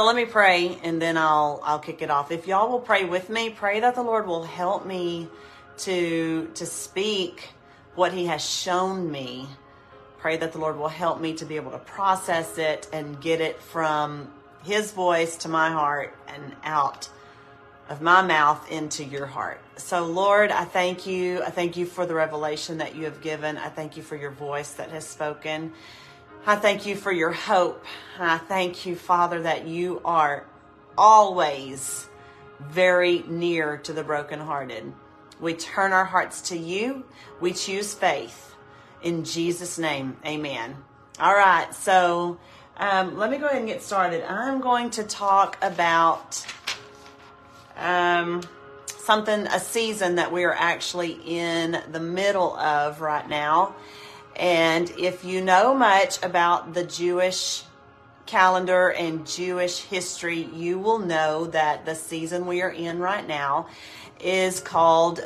So let me pray and then I'll I'll kick it off. If y'all will pray with me, pray that the Lord will help me to to speak what he has shown me. Pray that the Lord will help me to be able to process it and get it from his voice to my heart and out of my mouth into your heart. So, Lord, I thank you. I thank you for the revelation that you have given. I thank you for your voice that has spoken. I thank you for your hope. I thank you, Father, that you are always very near to the brokenhearted. We turn our hearts to you. We choose faith. In Jesus' name, amen. All right, so um, let me go ahead and get started. I'm going to talk about um, something, a season that we are actually in the middle of right now. And if you know much about the Jewish calendar and Jewish history, you will know that the season we are in right now is called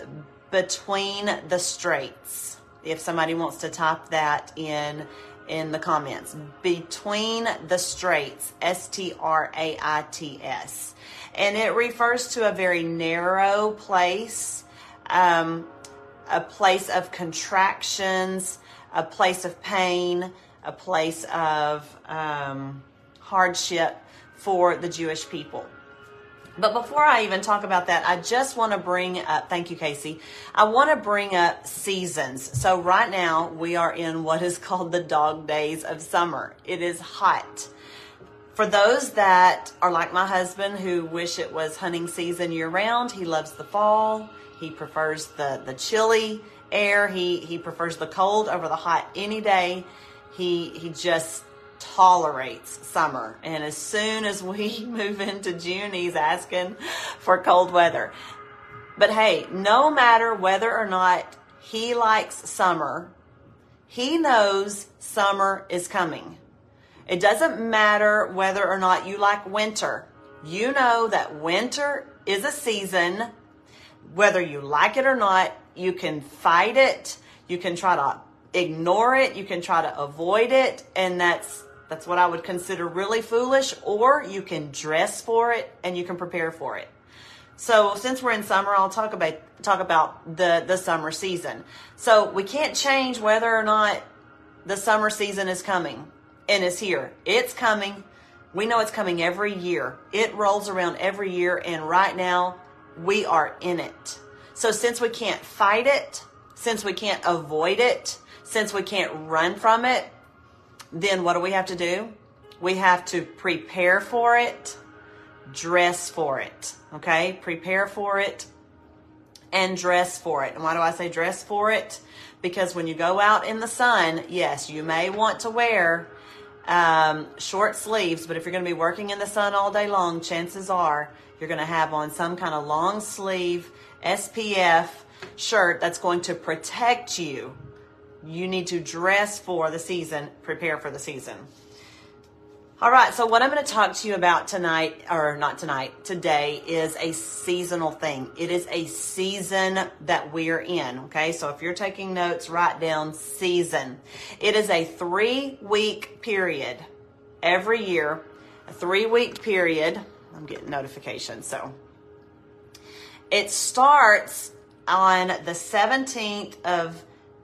Between the Straits. If somebody wants to type that in in the comments, Between the Straits, S T R A I T S. And it refers to a very narrow place, um, a place of contractions, a place of pain, a place of um, hardship for the Jewish people. But before I even talk about that, I just want to bring up, thank you, Casey. I want to bring up seasons. So, right now, we are in what is called the dog days of summer. It is hot. For those that are like my husband who wish it was hunting season year round, he loves the fall. He prefers the, the chilly air. He, he prefers the cold over the hot any day. He, he just tolerates summer. And as soon as we move into June, he's asking for cold weather. But hey, no matter whether or not he likes summer, he knows summer is coming. It doesn't matter whether or not you like winter. You know that winter is a season. Whether you like it or not, you can fight it. You can try to ignore it. You can try to avoid it. And that's that's what I would consider really foolish, or you can dress for it and you can prepare for it. So since we're in summer, I'll talk about talk about the the summer season. So we can't change whether or not the summer season is coming and is here. It's coming. We know it's coming every year. It rolls around every year and right now we are in it. So since we can't fight it, since we can't avoid it, since we can't run from it, then what do we have to do? We have to prepare for it, dress for it. Okay? Prepare for it and dress for it. And why do I say dress for it? Because when you go out in the sun, yes, you may want to wear um, short sleeves, but if you're going to be working in the sun all day long, chances are you're going to have on some kind of long sleeve SPF shirt that's going to protect you you need to dress for the season, prepare for the season. All right, so what I'm going to talk to you about tonight, or not tonight, today is a seasonal thing. It is a season that we're in, okay? So if you're taking notes, write down season. It is a three week period every year, a three week period. I'm getting notifications, so it starts on the 17th of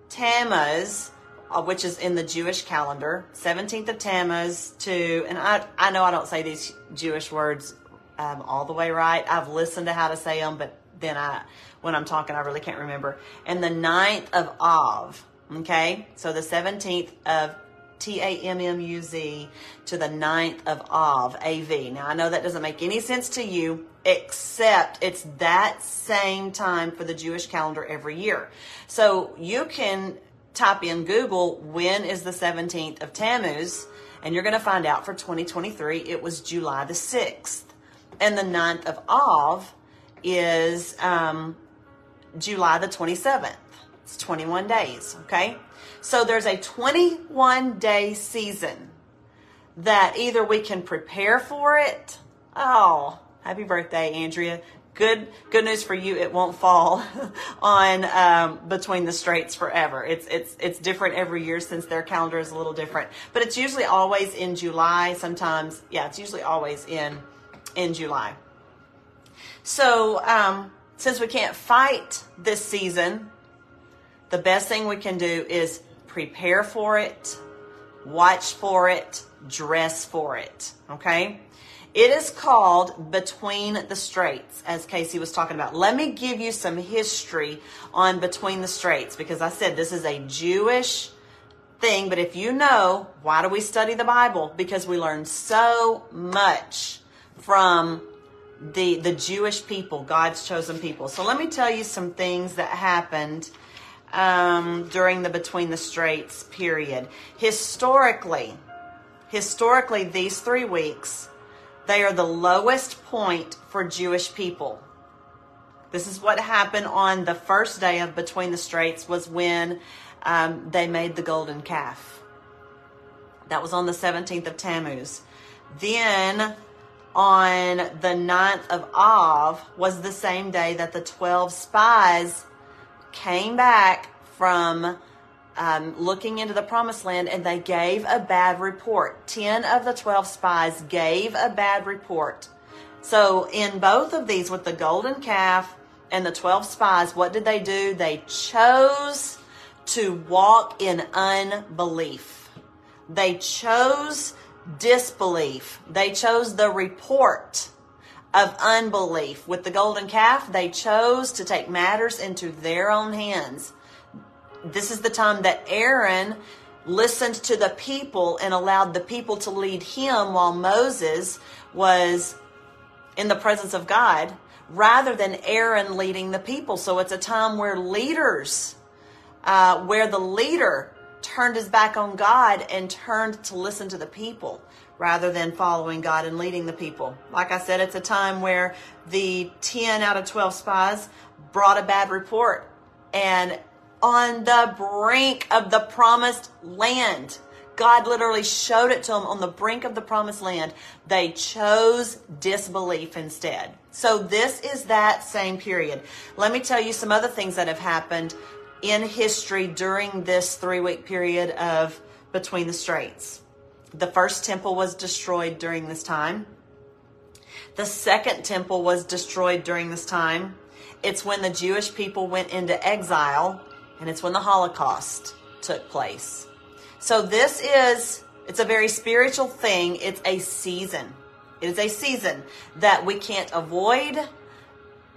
Tammuz, uh, which is in the Jewish calendar, 17th of Tammuz to, and I, I know I don't say these Jewish words um, all the way right. I've listened to how to say them, but then I, when I'm talking, I really can't remember. And the 9th of Av, okay? So the 17th of T A M M U Z to the 9th of Av, A V. Now, I know that doesn't make any sense to you, except it's that same time for the Jewish calendar every year. So you can type in Google, when is the 17th of Tammuz? And you're going to find out for 2023, it was July the 6th. And the 9th of Av is um, July the 27th. It's 21 days, okay? So there's a 21 day season that either we can prepare for it. Oh, happy birthday, Andrea. good good news for you it won't fall on um, between the straits forever. It's it's it's different every year since their calendar is a little different. But it's usually always in july sometimes yeah it's usually always in in july. So um, since we can't fight this season the best thing we can do is prepare for it watch for it dress for it okay it is called Between the Straits, as Casey was talking about. Let me give you some history on Between the Straits because I said this is a Jewish thing, but if you know, why do we study the Bible? Because we learn so much from the the Jewish people, God's chosen people. So let me tell you some things that happened um, during the Between the Straits period. Historically, historically, these three weeks they are the lowest point for Jewish people. This is what happened on the first day of Between the Straits was when um, they made the golden calf. That was on the 17th of Tammuz. Then on the 9th of Av was the same day that the 12 spies came back from um, looking into the promised land and they gave a bad report. 10 of the 12 spies gave a bad report. So, in both of these, with the golden calf and the 12 spies, what did they do? They chose to walk in unbelief. They chose disbelief. They chose the report of unbelief. With the golden calf, they chose to take matters into their own hands this is the time that Aaron listened to the people and allowed the people to lead him while Moses was in the presence of God rather than Aaron leading the people. So it's a time where leaders, uh, where the leader turned his back on God and turned to listen to the people rather than following God and leading the people. Like I said, it's a time where the 10 out of 12 spies brought a bad report and on the brink of the promised land. God literally showed it to them on the brink of the promised land. They chose disbelief instead. So this is that same period. Let me tell you some other things that have happened in history during this three week period of between the straits. The first temple was destroyed during this time. The second temple was destroyed during this time. It's when the Jewish people went into exile and it's when the Holocaust took place. So this is, it's a very spiritual thing. It's a season. It is a season that we can't avoid,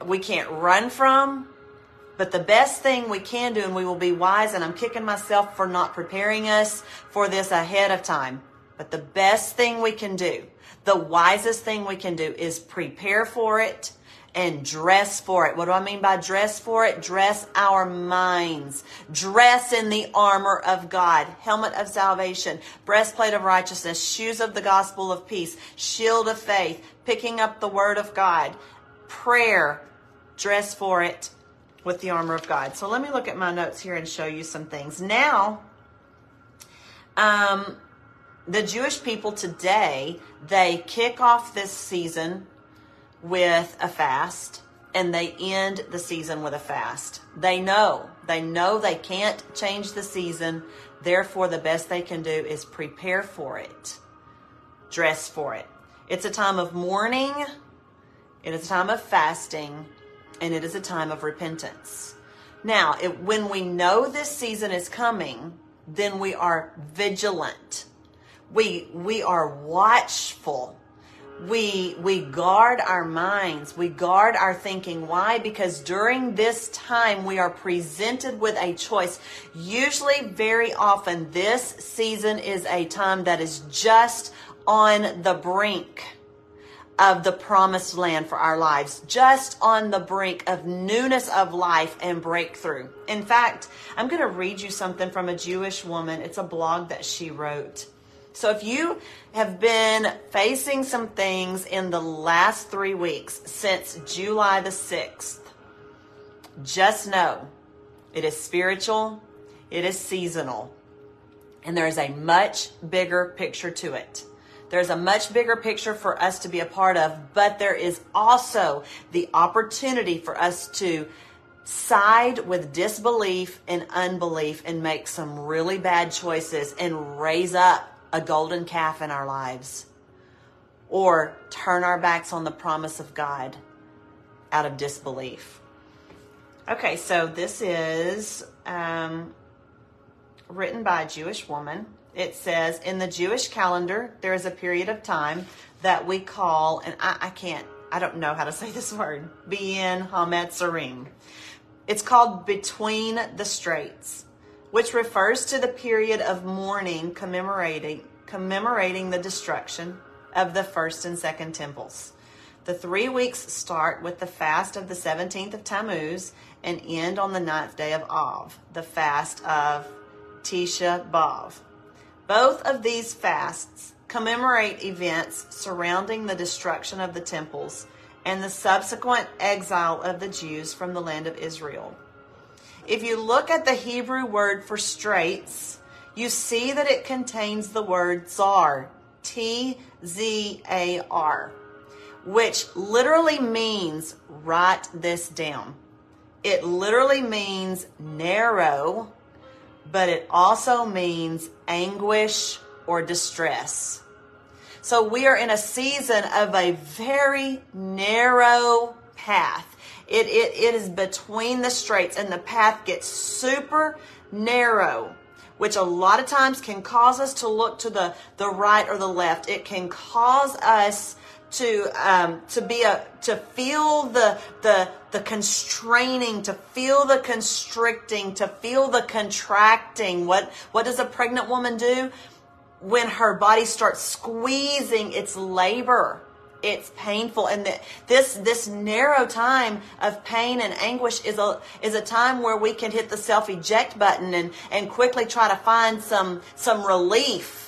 we can't run from, but the best thing we can do, and we will be wise, and I'm kicking myself for not preparing us for this ahead of time. But the best thing we can do, the wisest thing we can do is prepare for it and dress for it. What do I mean by dress for it? Dress our minds. Dress in the armor of God, helmet of salvation, breastplate of righteousness, shoes of the gospel of peace, shield of faith, picking up the word of God, prayer. Dress for it with the armor of God. So let me look at my notes here and show you some things. Now, um, the Jewish people today, they kick off this season with a fast and they end the season with a fast. They know, they know they can't change the season. Therefore, the best they can do is prepare for it, dress for it. It's a time of mourning, it is a time of fasting, and it is a time of repentance. Now, it, when we know this season is coming, then we are vigilant. We, we are watchful we we guard our minds. We guard our thinking. Why? Because during this time we are presented with a choice. Usually very often this season is a time that is just on the brink of the promised land for our lives just on the brink of newness of life and breakthrough. In fact i'm going to read you something from a jewish woman. It's a blog that she wrote so if you have been facing some things in the last three weeks since July the 6th, just know it is spiritual, it is seasonal, and there is a much bigger picture to it. There's a much bigger picture for us to be a part of, but there is also the opportunity for us to side with disbelief and unbelief and make some really bad choices and raise up a golden calf in our lives or turn our backs on the promise of God out of disbelief. Okay, so this is um, written by a Jewish woman. It says, in the Jewish calendar, there is a period of time that we call, and I, I can't, I don't know how to say this word, Bein Hametzarim. It's called Between the Straits, which refers to the period of mourning commemorating, commemorating the destruction of the first and second temples. The three weeks start with the fast of the 17th of Tammuz and end on the ninth day of Av, the fast of Tisha B'Av. Both of these fasts commemorate events surrounding the destruction of the temples and the subsequent exile of the Jews from the land of Israel. If you look at the Hebrew word for straits, you see that it contains the word zar, T Z A R, which literally means write this down. It literally means narrow, but it also means anguish or distress. So we are in a season of a very narrow path. It, it, it is between the straits and the path gets super narrow, which a lot of times can cause us to look to the, the right or the left. It can cause us to um, to be a to feel the the the constraining, to feel the constricting, to feel the contracting. What what does a pregnant woman do? when her body starts squeezing its labor it's painful. And that this this narrow time of pain and anguish is a is a time where we can hit the self eject button and and quickly try to find some some relief.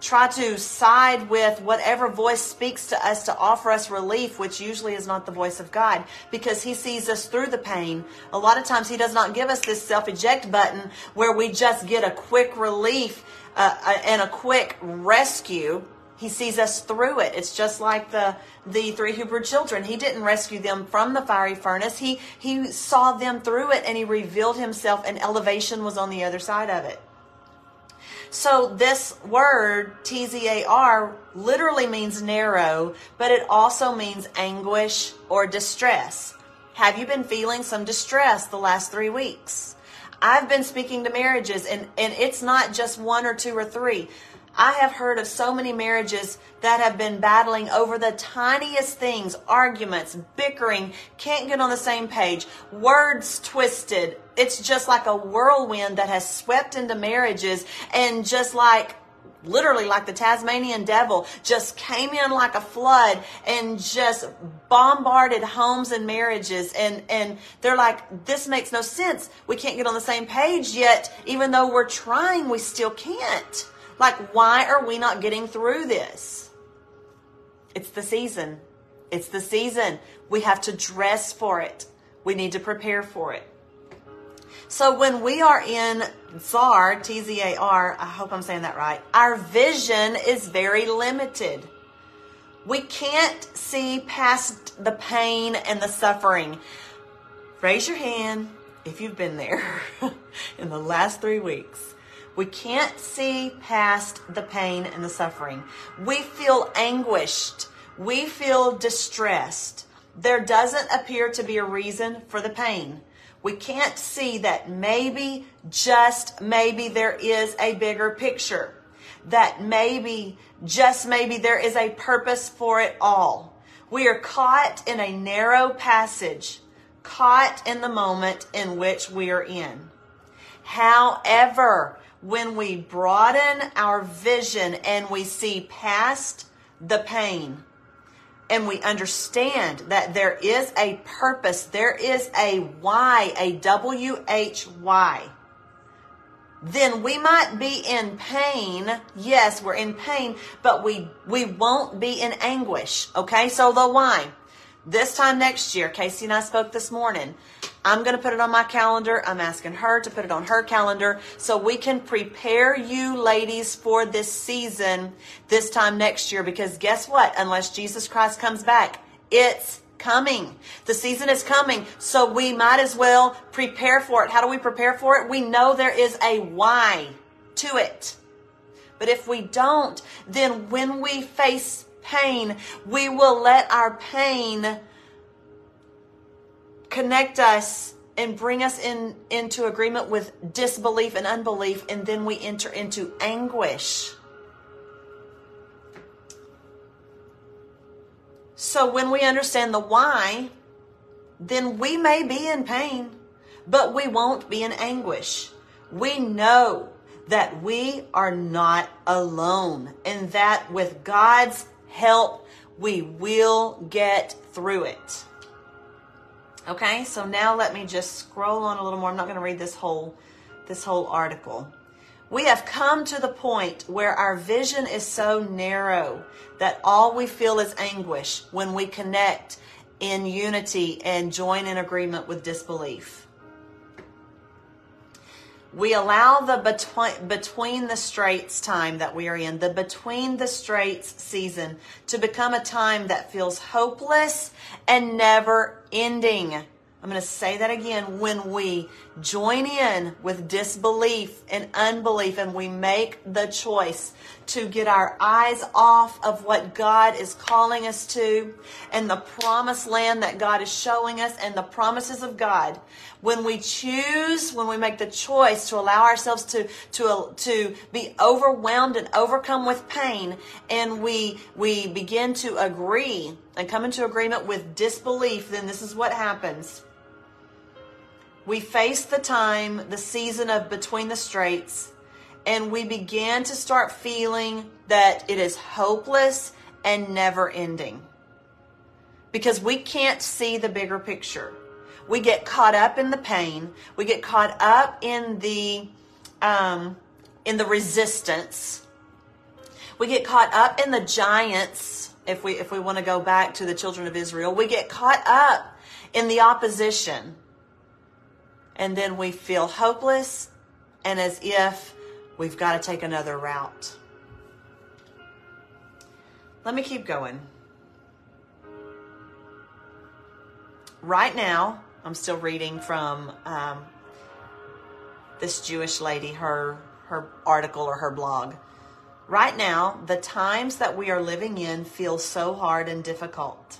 Try to side with whatever voice speaks to us to offer us relief which usually is not the voice of God because he sees us through the pain. A lot of times he does not give us this self eject button where we just get a quick relief uh, uh, and a quick rescue. He sees us through it. It's just like the the three Hebrew children. He didn't rescue them from the fiery furnace. He he saw them through it and he revealed himself and elevation was on the other side of it. So this word TZAR literally means narrow, but it also means anguish or distress. Have you been feeling some distress the last 3 weeks? I've been speaking to marriages, and, and it's not just one or two or three. I have heard of so many marriages that have been battling over the tiniest things, arguments, bickering, can't get on the same page, words twisted. It's just like a whirlwind that has swept into marriages and just like literally like the Tasmanian devil, just came in like a flood and just bombarded homes and marriages. And, and they're like, this makes no sense. We can't get on the same page yet. Even though we're trying, we still can't. Like, why are we not getting through this? It's the season. It's the season. We have to dress for it. We need to prepare for it. So when we are in ZAR, T Z A R, I hope I'm saying that right, our vision is very limited. We can't see past the pain and the suffering. Raise your hand if you've been there in the last three weeks. We can't see past the pain and the suffering. We feel anguished. We feel distressed. There doesn't appear to be a reason for the pain we can't see that maybe, just maybe, there is a bigger picture. That maybe, just maybe, there is a purpose for it all. We are caught in a narrow passage, caught in the moment in which we are in. However, when we broaden our vision and we see past the pain, and we understand that there is a purpose, there is a why, a W H Y, then we might be in pain. Yes, we're in pain, but we, we won't be in anguish. Okay. So the why. This time next year, Casey and I spoke this morning. I'm going to put it on my calendar. I'm asking her to put it on her calendar so we can prepare you ladies for this season this time next year. Because guess what? Unless Jesus Christ comes back, it's coming. The season is coming. So we might as well prepare for it. How do we prepare for it? We know there is a why to it. But if we don't, then when we face pain, we will let our pain connect us and bring us in into agreement with disbelief and unbelief and then we enter into anguish. So when we understand the why then we may be in pain but we won't be in anguish. We know that we are not alone and that with God's help we will get through it Okay, so now let me just scroll on a little more. I'm not going to read this whole this whole article. We have come to the point where our vision is so narrow that all we feel is anguish when we connect in unity and join in agreement with disbelief. We allow the between, between the straits time that we are in, the between the straits season, to become a time that feels hopeless and never ending. I'm going to say that again. When we join in with disbelief and unbelief and we make the choice to get our eyes off of what God is calling us to and the promised land that God is showing us and the promises of God, when we choose, when we make the choice to allow ourselves to, to, to be overwhelmed and overcome with pain and we, we begin to agree and come into agreement with disbelief, then this is what happens. We face the time, the season of between the straits, and we begin to start feeling that it is hopeless and never ending. Because we can't see the bigger picture. We get caught up in the pain. We get caught up in the um, in the resistance. We get caught up in the giants. If we if we want to go back to the children of Israel, we get caught up in the opposition and then we feel hopeless and as if we've got to take another route. Let me keep going. Right now, I'm still reading from um, this Jewish lady, her her article or her blog. Right now, the times that we are living in feel so hard and difficult.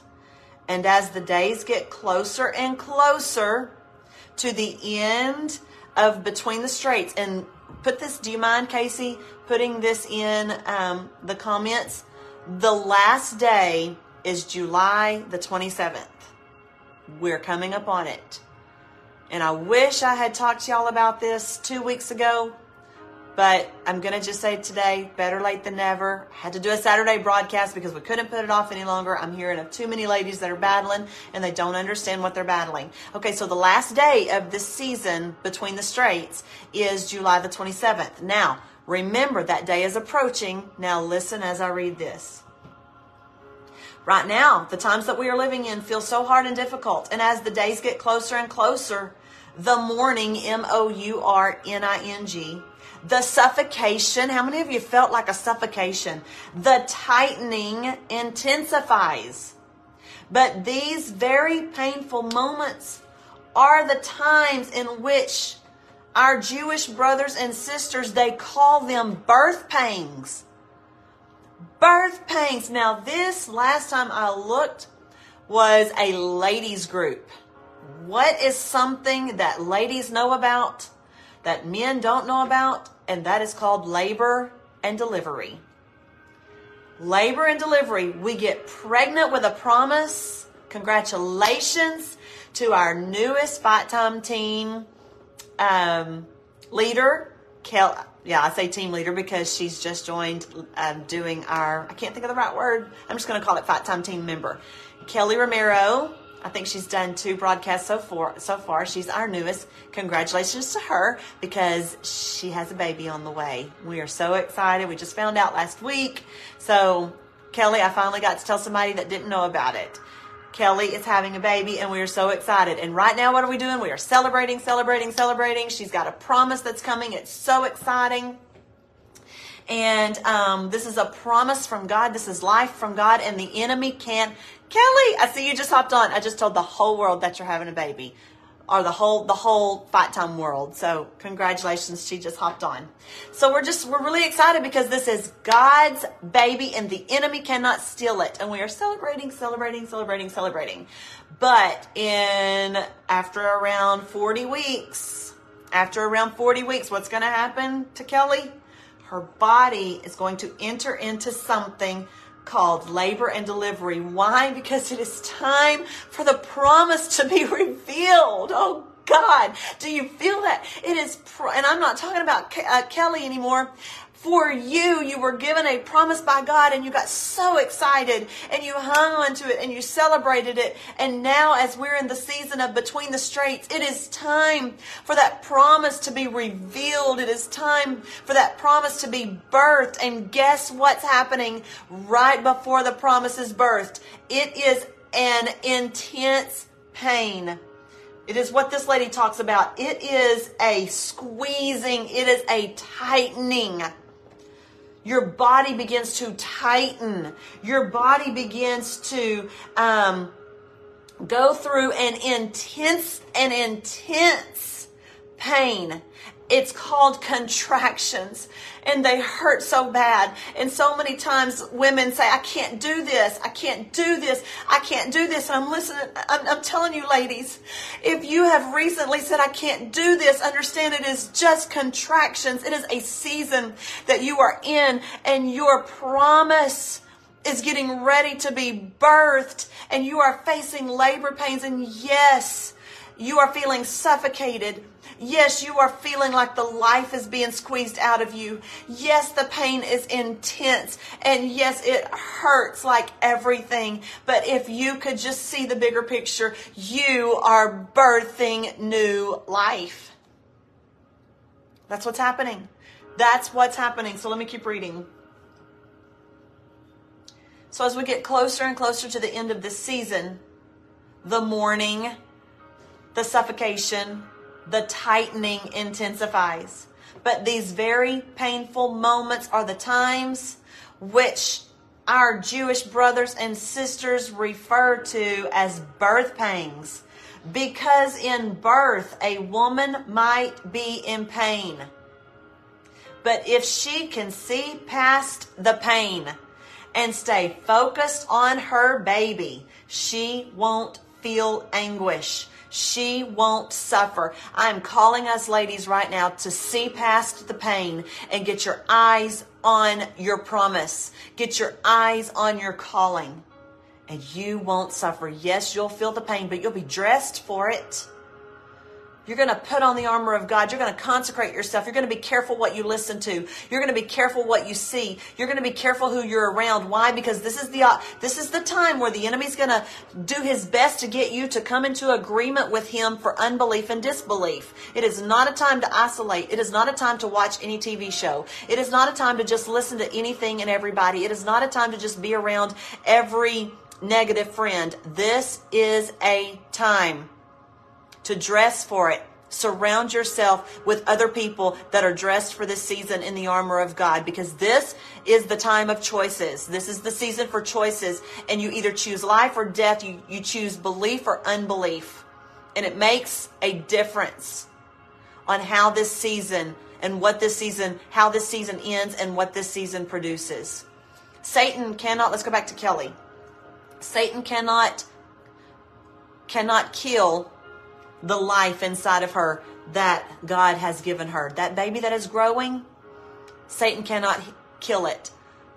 And as the days get closer and closer, to the end of Between the Straits. And put this, do you mind, Casey, putting this in um, the comments? The last day is July the 27th. We're coming up on it. And I wish I had talked to y'all about this two weeks ago. But I'm going to just say today, better late than never. Had to do a Saturday broadcast because we couldn't put it off any longer. I'm hearing of too many ladies that are battling and they don't understand what they're battling. Okay, so the last day of this season between the straits is July the 27th. Now, remember that day is approaching. Now, listen as I read this. Right now, the times that we are living in feel so hard and difficult. And as the days get closer and closer, the mourning, M O U R N I N G, the suffocation, how many of you felt like a suffocation? The tightening intensifies. But these very painful moments are the times in which our Jewish brothers and sisters, they call them birth pangs. Birth pangs. Now, this last time I looked was a ladies group. What is something that ladies know about? That men don't know about, and that is called labor and delivery. Labor and delivery, we get pregnant with a promise. Congratulations to our newest Fight Time team um, leader, Kel. Yeah, I say team leader because she's just joined um, doing our, I can't think of the right word. I'm just going to call it Fight Time team member. Kelly Romero I think she's done two broadcasts so far. So far, she's our newest. Congratulations to her because she has a baby on the way. We are so excited. We just found out last week. So, Kelly, I finally got to tell somebody that didn't know about it. Kelly is having a baby and we are so excited. And right now, what are we doing? We are celebrating, celebrating, celebrating. She's got a promise that's coming. It's so exciting. And um, this is a promise from God. This is life from God. And the enemy can't. Kelly, I see you just hopped on. I just told the whole world that you're having a baby or the whole the whole fight time world. So congratulations, she just hopped on. So we're just we're really excited because this is God's baby and the enemy cannot steal it. And we are celebrating, celebrating, celebrating, celebrating. But in after around 40 weeks, after around 40 weeks, what's going to happen to Kelly? Her body is going to enter into something called labor and delivery. Why? Because it is time for the promise to be revealed. Oh God, do you feel that? It is, pro- and I'm not talking about Ke- uh, Kelly anymore for you. You were given a promise by God and you got so excited and you hung on to it and you celebrated it. And now, as we're in the season of between the straits, it is time for that promise to be revealed. It is time for that promise to be birthed. And guess what's happening right before the promise is birthed? It is an intense pain. It is what this lady talks about. It is a squeezing, it is a tightening your body begins to tighten. Your body begins to um, go through an intense, an intense pain. It's called contractions and they hurt so bad. And so many times women say, I can't do this. I can't do this. I can't do this. And I'm listening. I'm, I'm telling you, ladies, if you have recently said, I can't do this, understand it is just contractions. It is a season that you are in and your promise is getting ready to be birthed and you are facing labor pains. And yes, you are feeling suffocated Yes, you are feeling like the life is being squeezed out of you. Yes, the pain is intense. And yes, it hurts like everything. But if you could just see the bigger picture, you are birthing new life. That's what's happening. That's what's happening. So let me keep reading. So as we get closer and closer to the end of this season, the mourning, the suffocation, the tightening intensifies. But these very painful moments are the times which our Jewish brothers and sisters refer to as birth pangs. Because in birth, a woman might be in pain. But if she can see past the pain and stay focused on her baby, she won't feel anguish she won't suffer. I'm calling us ladies right now to see past the pain and get your eyes on your promise. Get your eyes on your calling. And you won't suffer. Yes, you'll feel the pain, but you'll be dressed for it. You're going to put on the armor of God. You're going to consecrate yourself. You're going to be careful what you listen to. You're going to be careful what you see. You're going to be careful who you're around. Why? Because this is the uh, this is the time where the enemy's going to do his best to get you to come into agreement with him for unbelief and disbelief. It is not a time to isolate. It is not a time to watch any TV show. It is not a time to just listen to anything and everybody. It is not a time to just be around every negative friend. This is a time to dress for it. Surround yourself with other people that are dressed for this season in the armor of God because this is the time of choices. This is the season for choices. And you either choose life or death, you, you choose belief or unbelief. And it makes a difference on how this season and what this season, how this season ends and what this season produces. Satan cannot, let's go back to Kelly. Satan cannot, cannot kill the life inside of her that God has given her. That baby that is growing, Satan cannot kill it,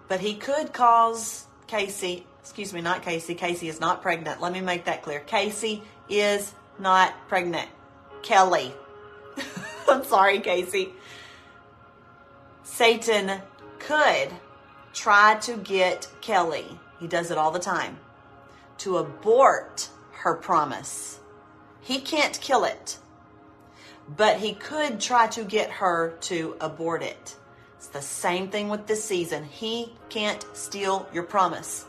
but he could cause Casey, excuse me, not Casey. Casey is not pregnant. Let me make that clear. Casey is not pregnant. Kelly. I'm sorry, Casey. Satan could try to get Kelly, he does it all the time, to abort her promise he can't kill it, but he could try to get her to abort it. It's the same thing with this season. He can't steal your promise.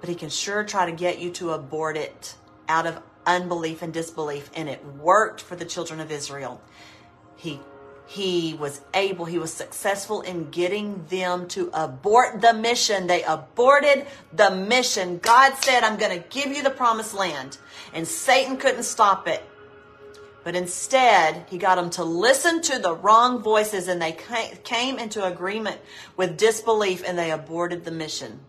but he can sure try to get you to abort it out of unbelief and disbelief. And it worked for the children of Israel. He he was able, he was successful in getting them to abort the mission. They aborted the mission. God said, I'm going to give you the promised land. And Satan couldn't stop it. But instead, he got them to listen to the wrong voices and they came into agreement with disbelief and they aborted the mission.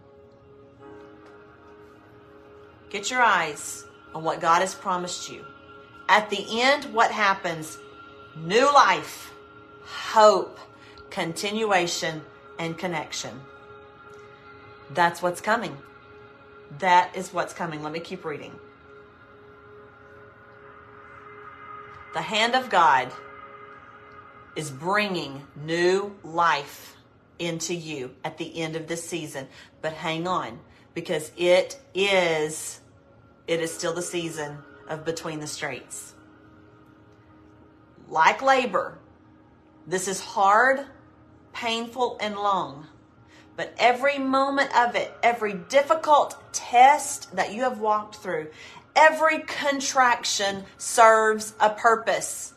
Get your eyes on what God has promised you. At the end, what happens? New life hope, continuation, and connection. That's what's coming. That is what's coming. Let me keep reading. The hand of God is bringing new life into you at the end of this season. But hang on, because it is it is still the season of between the straits. Like labor, this is hard, painful, and long. But every moment of it, every difficult test that you have walked through, every contraction serves a purpose.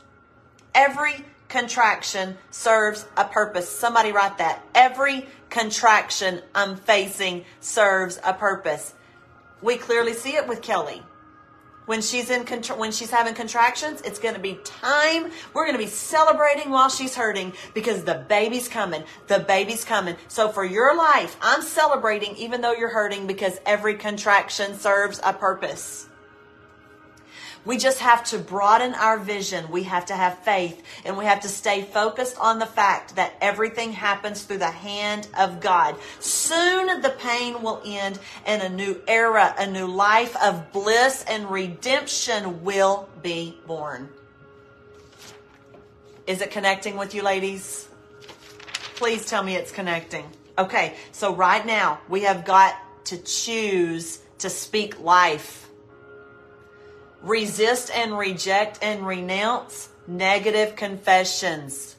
Every contraction serves a purpose. Somebody write that. Every contraction I'm facing serves a purpose. We clearly see it with Kelly when she's in contra- when she's having contractions it's going to be time. We're going to be celebrating while she's hurting because the baby's coming. The baby's coming. So for your life i'm celebrating even though you're hurting because every contraction serves a purpose we just have to broaden our vision. We have to have faith and we have to stay focused on the fact that everything happens through the hand of God. Soon the pain will end and a new era, a new life of bliss and redemption will be born. Is it connecting with you, ladies? Please tell me it's connecting. Okay, so right now we have got to choose to speak life Resist and reject and renounce negative confessions.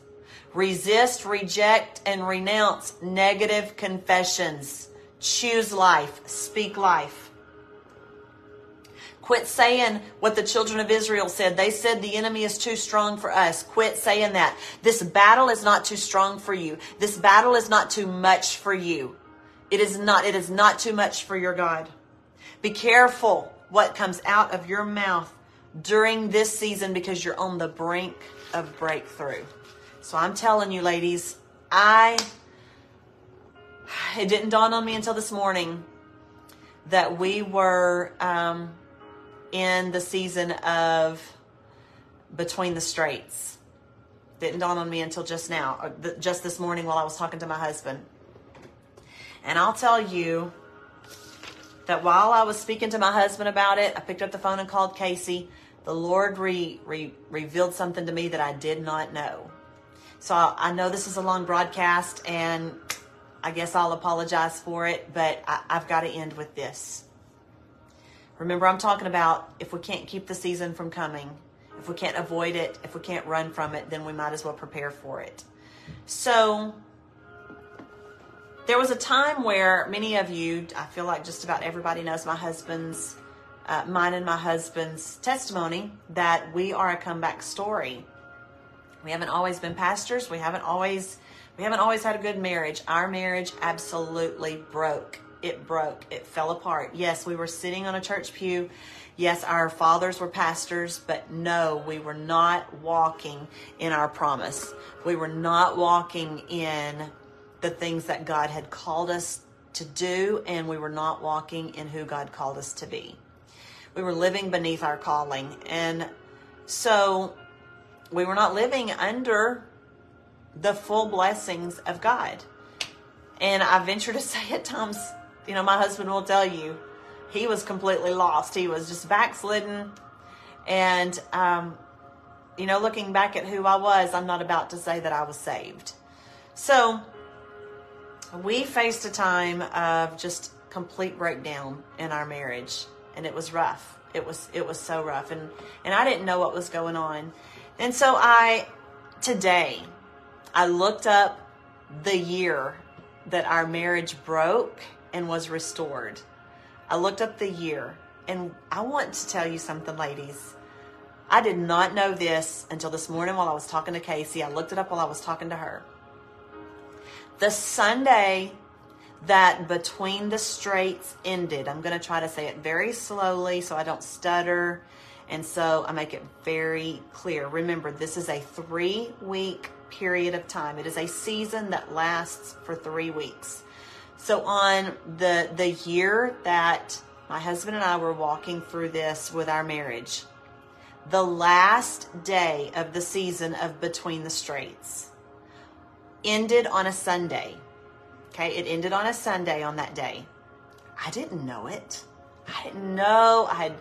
Resist, reject, and renounce negative confessions. Choose life. Speak life. Quit saying what the children of Israel said. They said the enemy is too strong for us. Quit saying that. This battle is not too strong for you. This battle is not too much for you. It is not. It is not too much for your God. Be careful what comes out of your mouth during this season because you're on the brink of breakthrough. So I'm telling you, ladies, I, it didn't dawn on me until this morning that we were um, in the season of Between the Straits. Didn't dawn on me until just now, just this morning while I was talking to my husband. And I'll tell you, that while I was speaking to my husband about it, I picked up the phone and called Casey. The Lord re, re, revealed something to me that I did not know. So I know this is a long broadcast, and I guess I'll apologize for it, but I, I've got to end with this. Remember, I'm talking about if we can't keep the season from coming, if we can't avoid it, if we can't run from it, then we might as well prepare for it. So there was a time where many of you, I feel like just about everybody knows my husband's, uh, mine and my husband's testimony that we are a comeback story. We haven't always been pastors. We haven't always, we haven't always had a good marriage. Our marriage absolutely broke. It broke. It fell apart. Yes, we were sitting on a church pew. Yes, our fathers were pastors, but no, we were not walking in our promise. We were not walking in the things that God had called us to do, and we were not walking in who God called us to be. We were living beneath our calling. And so we were not living under the full blessings of God. And I venture to say at times, you know, my husband will tell you, he was completely lost. He was just backslidden. And, um, you know, looking back at who I was, I'm not about to say that I was saved. So, we faced a time of just complete breakdown in our marriage and it was rough it was it was so rough and and I didn't know what was going on and so I today I looked up the year that our marriage broke and was restored I looked up the year, and I want to tell you something, ladies. I did not know this until this morning while I was talking to Casey. I looked it up while I was talking to her. The Sunday that Between the Straits ended, I'm going to try to say it very slowly so I don't stutter and so I make it very clear. Remember, this is a three week period of time, it is a season that lasts for three weeks. So, on the, the year that my husband and I were walking through this with our marriage, the last day of the season of Between the Straits ended on a Sunday. Okay, it ended on a Sunday on that day. I didn't know it. I didn't know. I had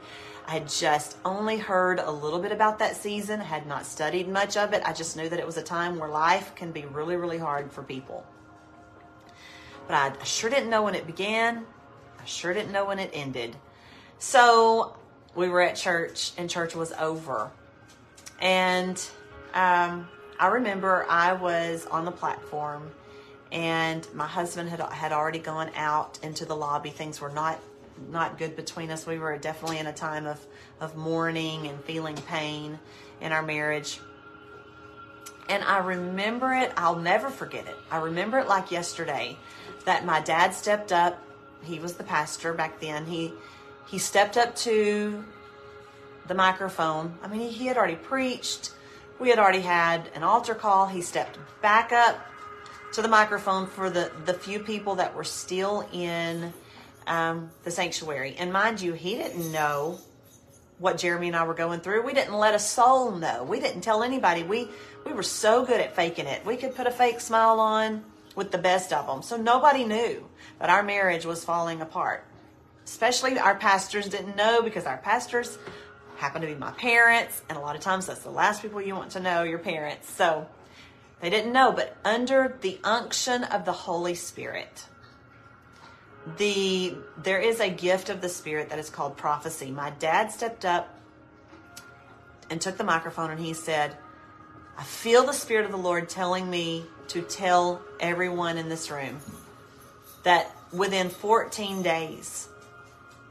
I had just only heard a little bit about that season, had not studied much of it. I just knew that it was a time where life can be really, really hard for people. But I sure didn't know when it began. I sure didn't know when it ended. So we were at church and church was over. And um, I remember I was on the platform and my husband had, had already gone out into the lobby. Things were not not good between us. We were definitely in a time of, of mourning and feeling pain in our marriage. And I remember it, I'll never forget it. I remember it like yesterday that my dad stepped up. He was the pastor back then. He he stepped up to the microphone. I mean, he, he had already preached. We had already had an altar call. He stepped back up to the microphone for the, the few people that were still in um, the sanctuary. And mind you, he didn't know what Jeremy and I were going through. We didn't let a soul know. We didn't tell anybody. We we were so good at faking it. We could put a fake smile on with the best of them. So nobody knew that our marriage was falling apart. Especially our pastors didn't know because our pastors happen to be my parents, and a lot of times that's the last people you want to know, your parents. So they didn't know, but under the unction of the Holy Spirit, the there is a gift of the spirit that is called prophecy. My dad stepped up and took the microphone and he said, I feel the spirit of the Lord telling me to tell everyone in this room that within 14 days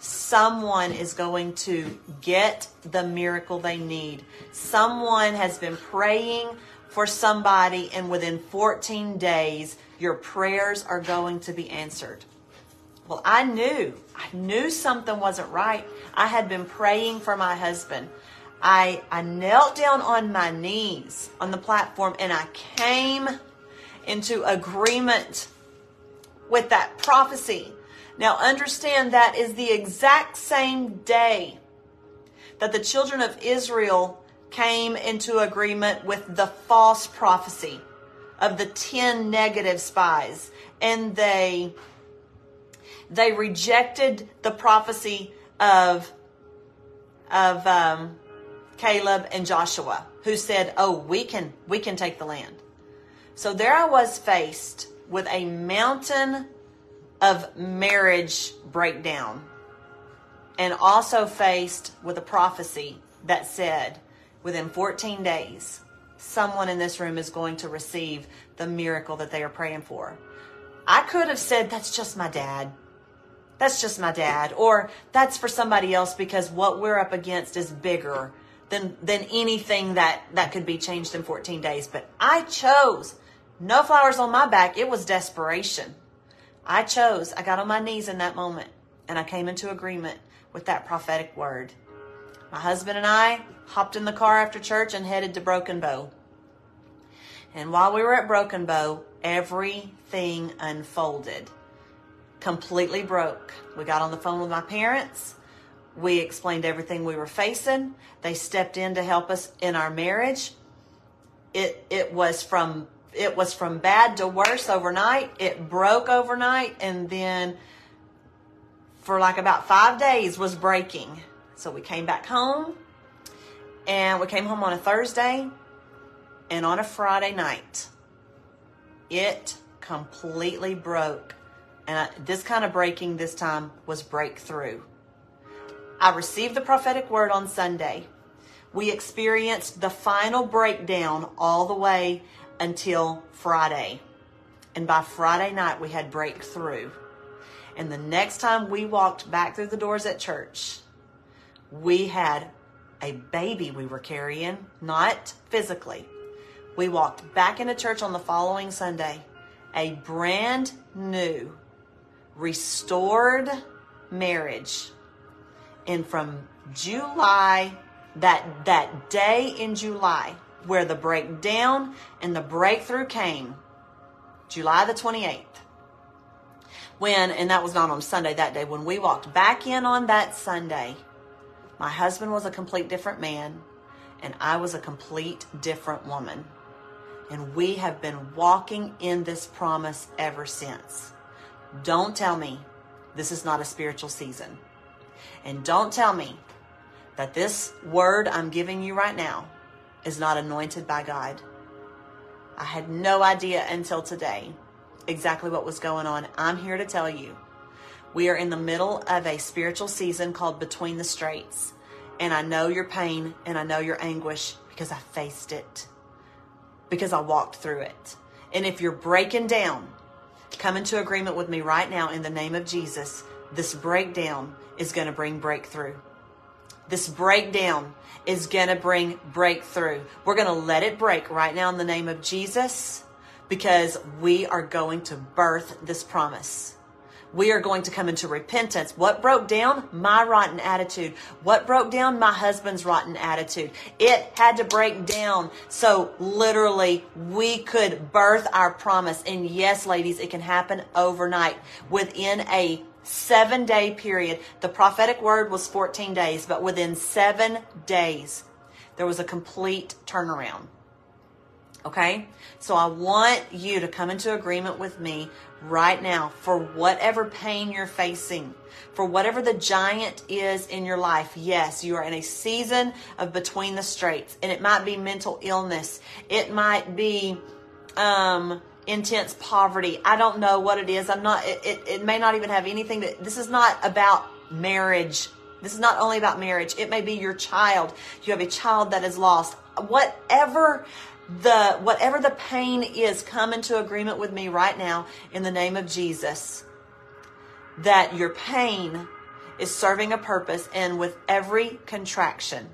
someone is going to get the miracle they need. Someone has been praying for somebody and within 14 days your prayers are going to be answered. Well, I knew. I knew something wasn't right. I had been praying for my husband. I, I knelt down on my knees on the platform and I came into agreement with that prophecy. Now, understand that is the exact same day that the children of Israel came into agreement with the false prophecy of the 10 negative spies. And they they rejected the prophecy of of um, Caleb and Joshua, who said, "Oh, we can we can take the land." So there I was faced with a mountain of marriage breakdown, and also faced with a prophecy that said, within 14 days, someone in this room is going to receive the miracle that they are praying for. I could have said, "That's just my dad." that's just my dad or that's for somebody else because what we're up against is bigger than than anything that that could be changed in 14 days but i chose no flowers on my back it was desperation i chose i got on my knees in that moment and i came into agreement with that prophetic word my husband and i hopped in the car after church and headed to broken bow and while we were at broken bow everything unfolded completely broke. We got on the phone with my parents. We explained everything we were facing. They stepped in to help us in our marriage. It it was from it was from bad to worse overnight. It broke overnight and then for like about 5 days was breaking. So we came back home and we came home on a Thursday and on a Friday night it completely broke and I, this kind of breaking this time was breakthrough. I received the prophetic word on Sunday. We experienced the final breakdown all the way until Friday. And by Friday night, we had breakthrough. And the next time we walked back through the doors at church, we had a baby we were carrying, not physically. We walked back into church on the following Sunday, a brand new, restored marriage. And from July, that, that day in July, where the breakdown and the breakthrough came, July the 28th, when, and that was not on Sunday that day, when we walked back in on that Sunday, my husband was a complete different man, and I was a complete different woman. And we have been walking in this promise ever since. Don't tell me this is not a spiritual season. And don't tell me that this word I'm giving you right now is not anointed by God. I had no idea until today exactly what was going on. I'm here to tell you we are in the middle of a spiritual season called Between the Straits. And I know your pain and I know your anguish because I faced it, because I walked through it. And if you're breaking down, come into agreement with me right now in the name of Jesus. This breakdown is going to bring breakthrough. This breakdown is going to bring breakthrough. We're going to let it break right now in the name of Jesus because we are going to birth this promise. We are going to come into repentance. What broke down? My rotten attitude. What broke down? My husband's rotten attitude. It had to break down so literally we could birth our promise. And yes, ladies, it can happen overnight within a seven day period. The prophetic word was 14 days, but within seven days, there was a complete turnaround. Okay? So I want you to come into agreement with me right now for whatever pain you're facing, for whatever the giant is in your life. Yes, you are in a season of between the straits, and it might be mental illness. It might be, um, intense poverty. I don't know what it is. I'm not, it, it, it may not even have anything that, this is not about marriage. This is not only about marriage. It may be your child. You have a child that is lost. Whatever the, whatever the pain is, come into agreement with me right now in the name of Jesus. That your pain is serving a purpose and with every contraction,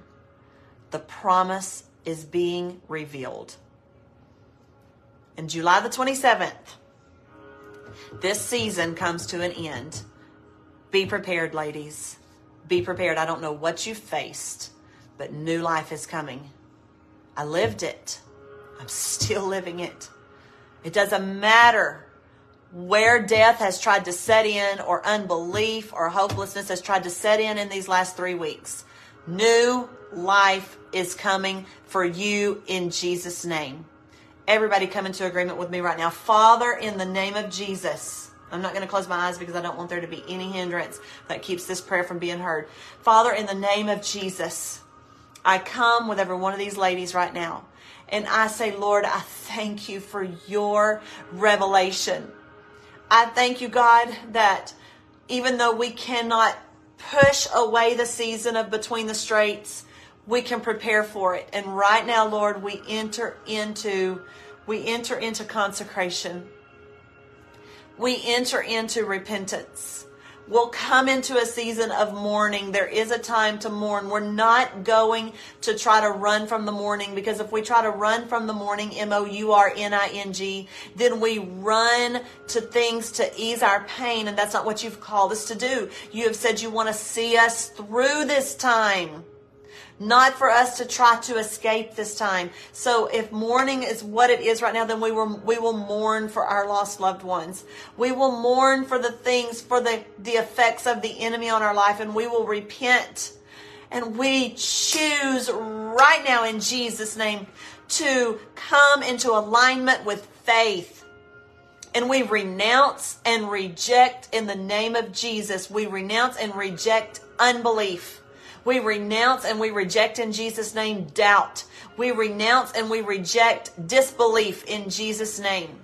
the promise is being revealed and July the 27th, this season comes to an end. Be prepared, ladies. Be prepared. I don't know what you faced, but new life is coming. I lived it. I'm still living it. It doesn't matter where death has tried to set in, or unbelief or hopelessness has tried to set in in these last three weeks. New life is coming for you in Jesus' name. Everybody come into agreement with me right now. Father, in the name of Jesus. I'm not going to close my eyes because I don't want there to be any hindrance that keeps this prayer from being heard. Father, in the name of Jesus, I come with every one of these ladies right now. And I say, Lord, I thank you for your revelation. I thank you, God, that even though we cannot push away the season of between the straits, we can prepare for it. And right now, Lord, we enter into we enter into consecration. We enter into repentance. We'll come into a season of mourning. There is a time to mourn. We're not going to try to run from the mourning because if we try to run from the mourning, M O U R N I N G, then we run to things to ease our pain. And that's not what you've called us to do. You have said you want to see us through this time not for us to try to escape this time. So if mourning is what it is right now, then we will, we will mourn for our lost loved ones. We will mourn for the things, for the, the effects of the enemy on our life, and we will repent. And we choose right now in Jesus' name to come into alignment with faith. And we renounce and reject in the name of Jesus. We renounce and reject unbelief. We renounce and we reject in Jesus' name doubt. We renounce and we reject disbelief in Jesus' name.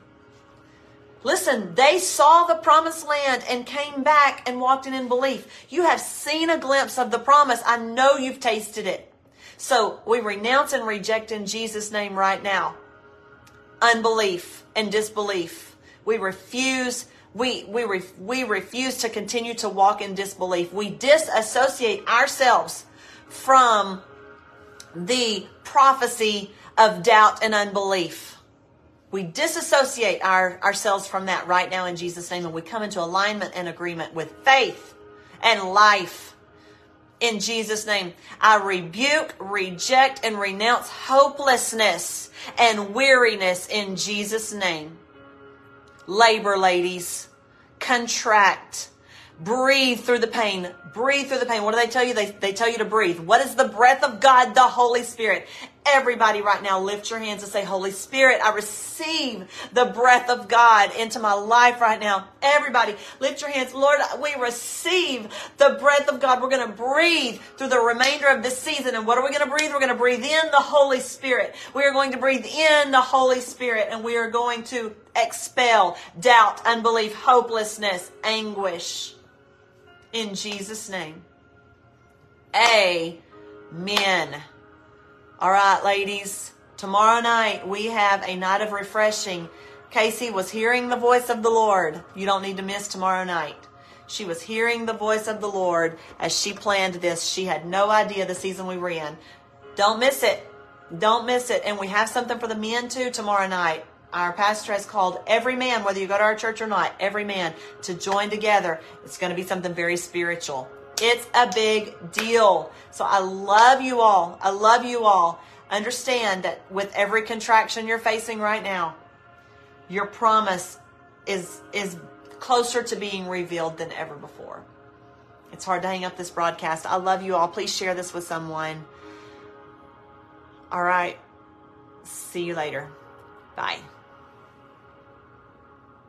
Listen, they saw the promised land and came back and walked in in belief. You have seen a glimpse of the promise. I know you've tasted it. So we renounce and reject in Jesus' name right now unbelief and disbelief. We refuse We, we, ref, we refuse to continue to walk in disbelief. We disassociate ourselves from the prophecy of doubt and unbelief. We disassociate our, ourselves from that right now in Jesus' name, and we come into alignment and agreement with faith and life. In Jesus' name, I rebuke, reject, and renounce hopelessness and weariness in Jesus' name. Labor, ladies, contract, breathe through the pain, breathe through the pain. What do they tell you? They, they tell you to breathe. What is the breath of God? The Holy Spirit. Everybody right now lift your hands and say, Holy Spirit, I receive the breath of God into my life right now. Everybody lift your hands. Lord, we receive the breath of God. We're going to breathe through the remainder of this season. And what are we going to breathe? We're going to breathe in the Holy Spirit. We are going to breathe in the Holy Spirit and we are going to expel doubt, unbelief, hopelessness, anguish. In Jesus' name. Amen. All right, ladies. Tomorrow night we have a night of refreshing. Casey was hearing the voice of the Lord. You don't need to miss tomorrow night. She was hearing the voice of the Lord as she planned this. She had no idea the season we were in. Don't miss it. Don't miss it. And we have something for the men too tomorrow night. Our pastor has called every man, whether you go to our church or not, every man to join together. It's going to be something very spiritual. It's a big deal. So I love you all. I love you all. Understand that with every contraction you're facing right now, your promise is is closer to being revealed than ever before. It's hard to hang up this broadcast. I love you all. Please share this with someone. All right. See you later. Bye.